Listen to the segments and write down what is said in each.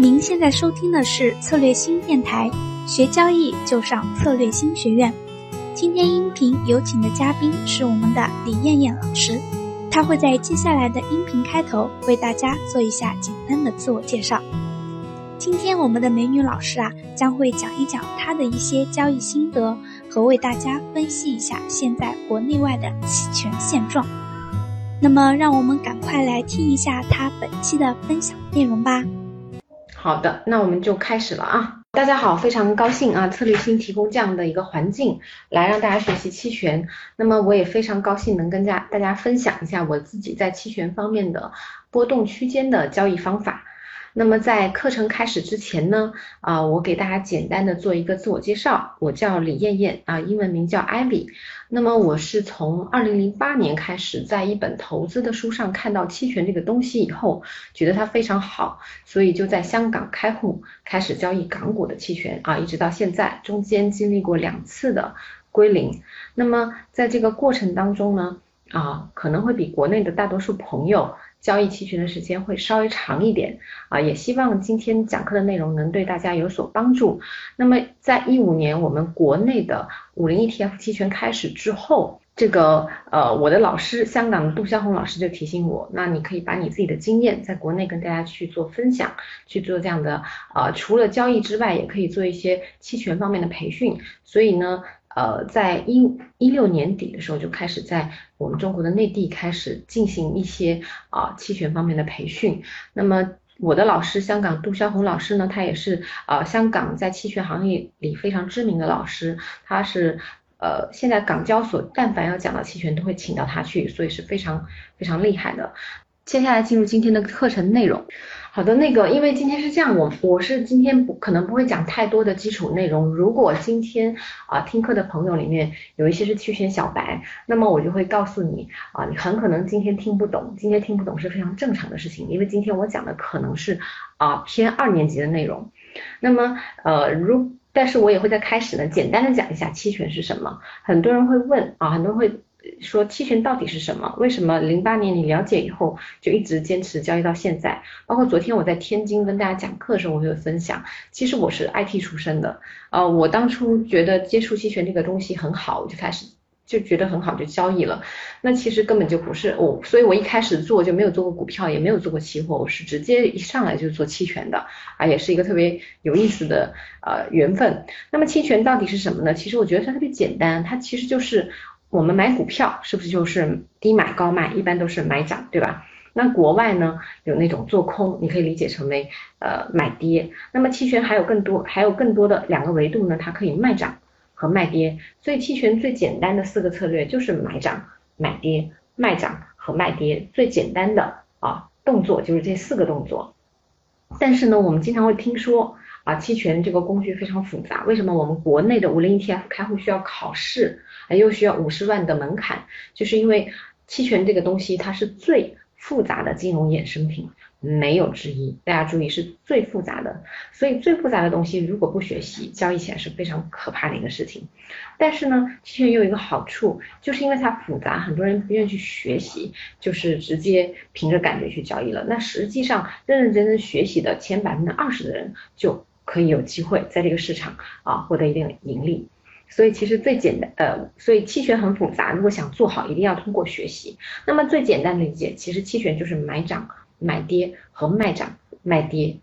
您现在收听的是策略新电台，学交易就上策略新学院。今天音频有请的嘉宾是我们的李艳艳老师，她会在接下来的音频开头为大家做一下简单的自我介绍。今天我们的美女老师啊，将会讲一讲她的一些交易心得，和为大家分析一下现在国内外的期权现状。那么，让我们赶快来听一下她本期的分享内容吧。好的，那我们就开始了啊！大家好，非常高兴啊，策略星提供这样的一个环境来让大家学习期权。那么我也非常高兴能跟家大家分享一下我自己在期权方面的波动区间的交易方法。那么在课程开始之前呢，啊，我给大家简单的做一个自我介绍，我叫李艳艳啊，英文名叫 Ivy。那么我是从二零零八年开始，在一本投资的书上看到期权这个东西以后，觉得它非常好，所以就在香港开户，开始交易港股的期权啊，一直到现在，中间经历过两次的归零。那么在这个过程当中呢，啊，可能会比国内的大多数朋友。交易期权的时间会稍微长一点啊，也希望今天讲课的内容能对大家有所帮助。那么，在一五年我们国内的五零 ETF 期权开始之后，这个呃，我的老师香港的杜肖红老师就提醒我，那你可以把你自己的经验在国内跟大家去做分享，去做这样的啊，除了交易之外，也可以做一些期权方面的培训。所以呢。呃，在一一六年底的时候就开始在我们中国的内地开始进行一些啊期权方面的培训。那么我的老师香港杜霄红老师呢，他也是啊香港在期权行业里非常知名的老师，他是呃现在港交所但凡要讲到期权都会请到他去，所以是非常非常厉害的。接下来进入今天的课程内容。好的，那个，因为今天是这样，我我是今天不可能不会讲太多的基础内容。如果今天啊听课的朋友里面有一些是期权小白，那么我就会告诉你啊，你很可能今天听不懂，今天听不懂是非常正常的事情，因为今天我讲的可能是啊偏二年级的内容。那么呃如，但是我也会在开始呢简单的讲一下期权是什么。很多人会问啊，很多人会。说期权到底是什么？为什么零八年你了解以后就一直坚持交易到现在？包括昨天我在天津跟大家讲课的时候，我有分享。其实我是 IT 出身的，呃，我当初觉得接触期权这个东西很好，我就开始就觉得很好就交易了。那其实根本就不是我，所以我一开始做就没有做过股票，也没有做过期货，我是直接一上来就做期权的，啊，也是一个特别有意思的呃缘分。那么期权到底是什么呢？其实我觉得它特别简单，它其实就是。我们买股票是不是就是低买高卖，一般都是买涨，对吧？那国外呢有那种做空，你可以理解成为呃买跌。那么期权还有更多，还有更多的两个维度呢，它可以卖涨和卖跌。所以期权最简单的四个策略就是买涨、买跌、卖涨和卖跌，最简单的啊动作就是这四个动作。但是呢，我们经常会听说。啊，期权这个工具非常复杂，为什么我们国内的五零 ETF 开户需要考试啊，又需要五十万的门槛？就是因为期权这个东西它是最复杂的金融衍生品。没有之一，大家注意是最复杂的，所以最复杂的东西如果不学习，交易起来是非常可怕的一个事情。但是呢，期权有一个好处，就是因为它复杂，很多人不愿意去学习，就是直接凭着感觉去交易了。那实际上认认真真学习的前百分之二十的人，就可以有机会在这个市场啊获得一定的盈利。所以其实最简单，呃，所以期权很复杂，如果想做好，一定要通过学习。那么最简单的理解，其实期权就是买涨。买跌和卖涨卖跌，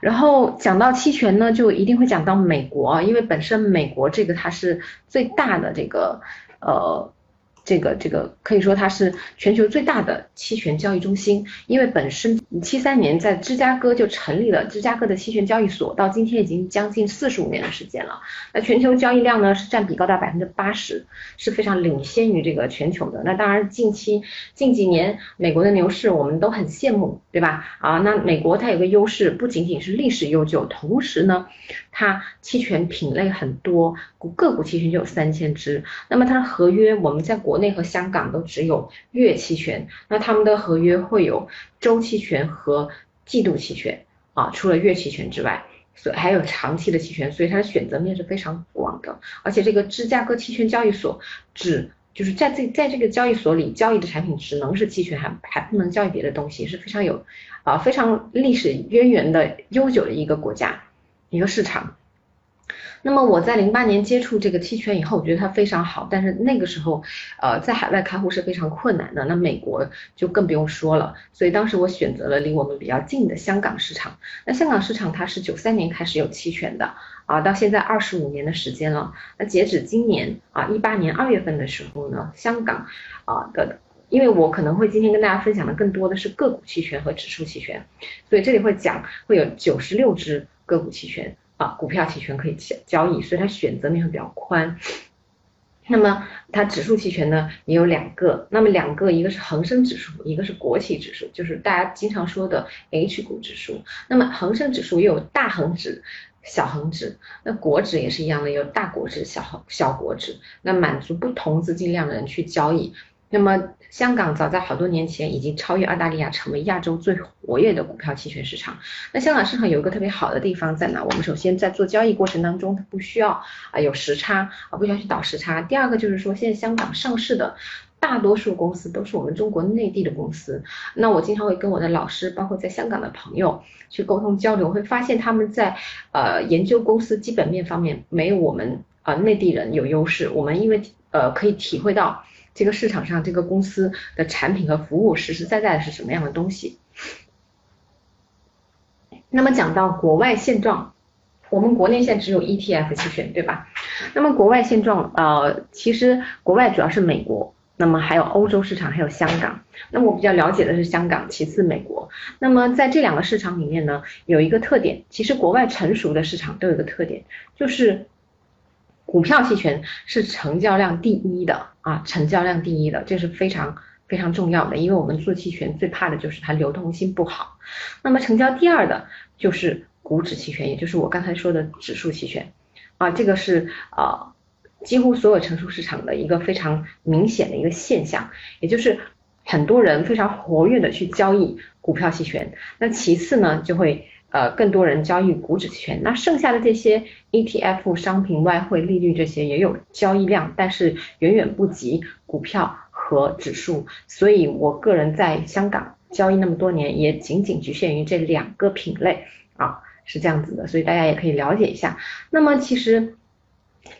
然后讲到期权呢，就一定会讲到美国，因为本身美国这个它是最大的这个呃。这个这个可以说它是全球最大的期权交易中心，因为本身七三年在芝加哥就成立了芝加哥的期权交易所，到今天已经将近四十五年的时间了。那全球交易量呢是占比高达百分之八十，是非常领先于这个全球的。那当然近期近几年美国的牛市我们都很羡慕，对吧？啊，那美国它有个优势，不仅仅是历史悠久，同时呢。它期权品类很多，股个股期权就有三千只。那么它的合约，我们在国国内和香港都只有月期权，那他们的合约会有周期权和季度期权啊，除了月期权之外，所还有长期的期权，所以它的选择面是非常广的。而且这个芝加哥期权交易所只就是在这在这个交易所里交易的产品只能是期权，还还不能交易别的东西，是非常有啊非常历史渊源的悠久的一个国家一个市场。那么我在零八年接触这个期权以后，我觉得它非常好，但是那个时候，呃，在海外开户是非常困难的，那美国就更不用说了，所以当时我选择了离我们比较近的香港市场。那香港市场它是九三年开始有期权的，啊，到现在二十五年的时间了。那截止今年啊一八年二月份的时候呢，香港啊的，因为我可能会今天跟大家分享的更多的是个股期权和指数期权，所以这里会讲会有九十六只个股期权。啊，股票期权可以交交易，所以它选择面会比较宽。那么它指数期权呢也有两个，那么两个一个是恒生指数，一个是国企指数，就是大家经常说的 H 股指数。那么恒生指数也有大恒指、小恒指，那国指也是一样的，有大国指、小小国指，那满足不同资金量的人去交易。那么，香港早在好多年前已经超越澳大利亚，成为亚洲最活跃的股票期权市场。那香港市场有一个特别好的地方在哪？我们首先在做交易过程当中，它不需要啊有时差啊，不需要去倒时差。第二个就是说，现在香港上市的大多数公司都是我们中国内地的公司。那我经常会跟我的老师，包括在香港的朋友去沟通交流，会发现他们在呃研究公司基本面方面没有我们啊内地人有优势。我们因为呃可以体会到。这个市场上，这个公司的产品和服务实实在在的是什么样的东西？那么讲到国外现状，我们国内现在只有 ETF 期权，对吧？那么国外现状，呃，其实国外主要是美国，那么还有欧洲市场，还有香港。那么我比较了解的是香港，其次美国。那么在这两个市场里面呢，有一个特点，其实国外成熟的市场都有个特点，就是。股票期权是成交量第一的啊，成交量第一的，这是非常非常重要的，因为我们做期权最怕的就是它流通性不好。那么成交第二的就是股指期权，也就是我刚才说的指数期权啊，这个是啊几乎所有成熟市场的一个非常明显的一个现象，也就是很多人非常活跃的去交易股票期权。那其次呢，就会。呃，更多人交易股指期权，那剩下的这些 ETF、商品、外汇、利率这些也有交易量，但是远远不及股票和指数。所以我个人在香港交易那么多年，也仅仅局限于这两个品类啊，是这样子的。所以大家也可以了解一下。那么其实，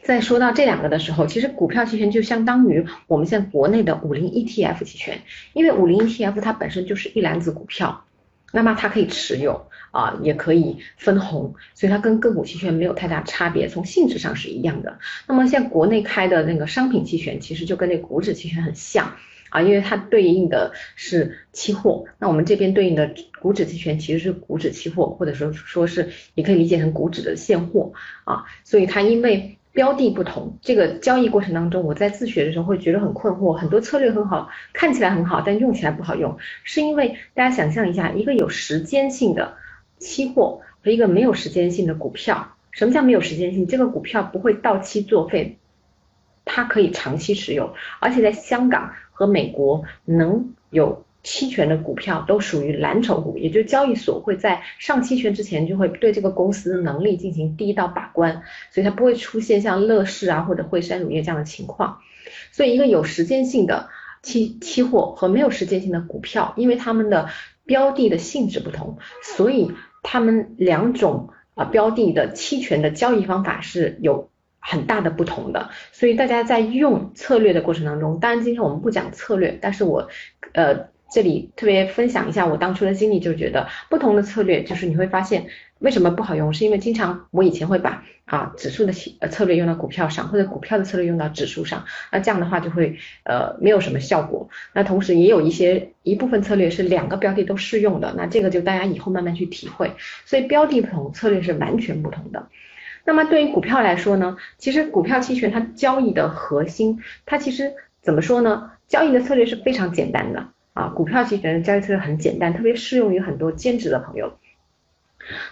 在说到这两个的时候，其实股票期权就相当于我们现在国内的五零 ETF 期权，因为五零 ETF 它本身就是一篮子股票，那么它可以持有。啊，也可以分红，所以它跟个股期权没有太大差别，从性质上是一样的。那么像国内开的那个商品期权，其实就跟那股指期权很像啊，因为它对应的是期货。那我们这边对应的股指期权其实是股指期货，或者说说是也可以理解成股指的现货啊，所以它因为。标的不同，这个交易过程当中，我在自学的时候会觉得很困惑，很多策略很好，看起来很好，但用起来不好用，是因为大家想象一下，一个有时间性的。期货和一个没有时间性的股票，什么叫没有时间性？这个股票不会到期作废，它可以长期持有，而且在香港和美国能有期权的股票都属于蓝筹股，也就交易所会在上期权之前就会对这个公司的能力进行第一道把关，所以它不会出现像乐视啊或者惠山乳业这样的情况。所以一个有时间性的期期货和没有时间性的股票，因为它们的标的的性质不同，所以。他们两种啊标的的期权的交易方法是有很大的不同的，所以大家在用策略的过程当中，当然今天我们不讲策略，但是我呃这里特别分享一下我当初的经历，就觉得不同的策略就是你会发现。为什么不好用？是因为经常我以前会把啊指数的呃策略用到股票上，或者股票的策略用到指数上，那这样的话就会呃没有什么效果。那同时也有一些一部分策略是两个标的都适用的，那这个就大家以后慢慢去体会。所以标的不同，策略是完全不同的。那么对于股票来说呢，其实股票期权它交易的核心，它其实怎么说呢？交易的策略是非常简单的啊，股票期权的交易策略很简单，特别适用于很多兼职的朋友。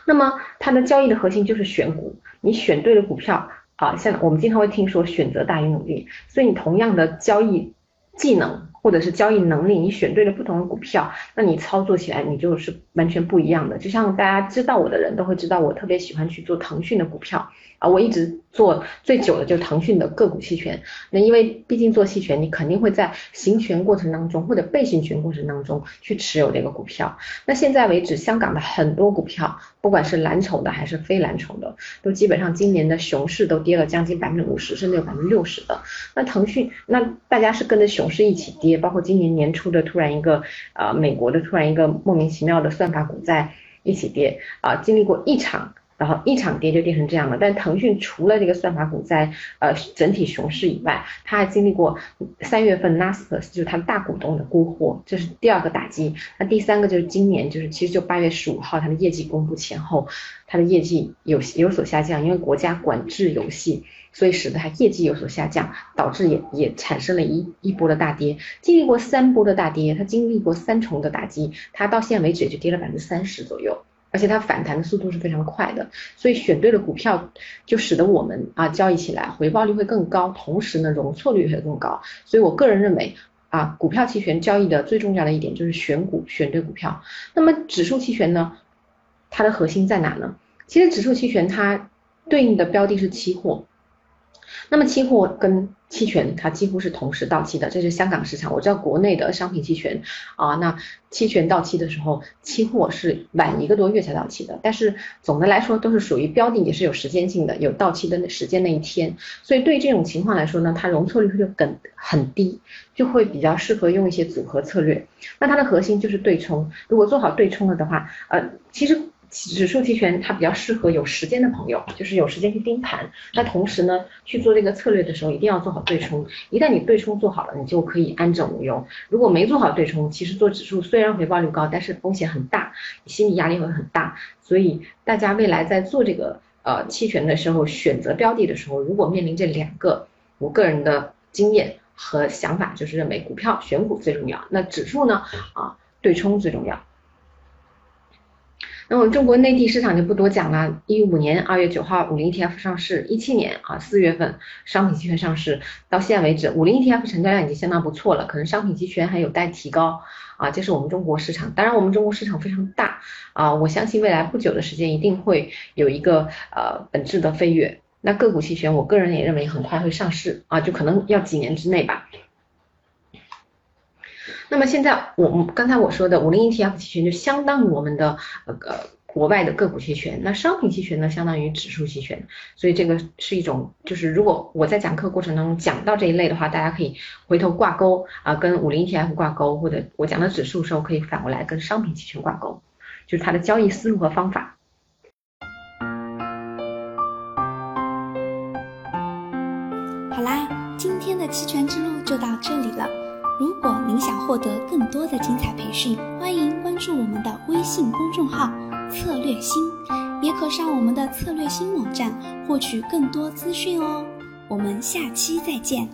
那么它的交易的核心就是选股，你选对了股票啊，像我们经常会听说选择大于努力，所以你同样的交易技能或者是交易能力，你选对了不同的股票，那你操作起来你就是完全不一样的。就像大家知道我的人都会知道，我特别喜欢去做腾讯的股票啊，我一直做最久的就是腾讯的个股期权。那因为毕竟做期权，你肯定会在行权过程当中或者被行权过程当中去持有这个股票。那现在为止，香港的很多股票，不管是蓝筹的还是非蓝筹的，都基本上今年的熊市都跌了将近百分之五十，甚至有百分之六十的。那腾讯，那大家是跟着熊市一起跌。也包括今年年初的突然一个啊，美国的突然一个莫名其妙的算法股灾一起跌啊，经历过一场，然后一场跌就跌成这样了。但腾讯除了这个算法股灾呃整体熊市以外，它还经历过三月份 Nasdaq 就是它大股东的沽货，这是第二个打击。那第三个就是今年就是其实就八月十五号它的业绩公布前后，它的业绩有有所下降，因为国家管制游戏。所以使得它业绩有所下降，导致也也产生了一一波的大跌。经历过三波的大跌，它经历过三重的打击，它到现在为止也就跌了百分之三十左右，而且它反弹的速度是非常快的。所以选对了股票，就使得我们啊交易起来回报率会更高，同时呢容错率会更高。所以我个人认为啊，股票期权交易的最重要的一点就是选股，选对股票。那么指数期权呢，它的核心在哪呢？其实指数期权它对应的标的是期货。那么期货跟期权它几乎是同时到期的，这是香港市场。我知道国内的商品期权啊，那期权到期的时候，期货是晚一个多月才到期的。但是总的来说都是属于标的，也是有时间性的，有到期的时间那一天。所以对这种情况来说呢，它容错率就更很低，就会比较适合用一些组合策略。那它的核心就是对冲，如果做好对冲了的话，呃，其实。指数期权它比较适合有时间的朋友，就是有时间去盯盘。那同时呢，去做这个策略的时候，一定要做好对冲。一旦你对冲做好了，你就可以安枕无忧。如果没做好对冲，其实做指数虽然回报率高，但是风险很大，心理压力会很大。所以大家未来在做这个呃期权的时候，选择标的的时候，如果面临这两个，我个人的经验和想法就是认为股票选股最重要，那指数呢啊对冲最重要。那么中国内地市场就不多讲了。一五年二月九号，五零 ETF 上市；一七年啊四月份，商品期权上市。到现在为止，五零 ETF 成交量已经相当不错了，可能商品期权还有待提高啊。这是我们中国市场，当然我们中国市场非常大啊，我相信未来不久的时间一定会有一个呃本质的飞跃。那个股期权，我个人也认为很快会上市啊，就可能要几年之内吧。那么现在我们刚才我说的五零 ETF 期权就相当于我们的呃国外的个股期权，那商品期权呢相当于指数期权，所以这个是一种就是如果我在讲课过程当中讲到这一类的话，大家可以回头挂钩啊跟五零 ETF 挂钩，或者我讲的指数的时候可以反过来跟商品期权挂钩，就是它的交易思路和方法。好啦，今天的期权之路就到这里了。如果您想获得更多的精彩培训，欢迎关注我们的微信公众号“策略新”，也可上我们的策略新网站获取更多资讯哦。我们下期再见。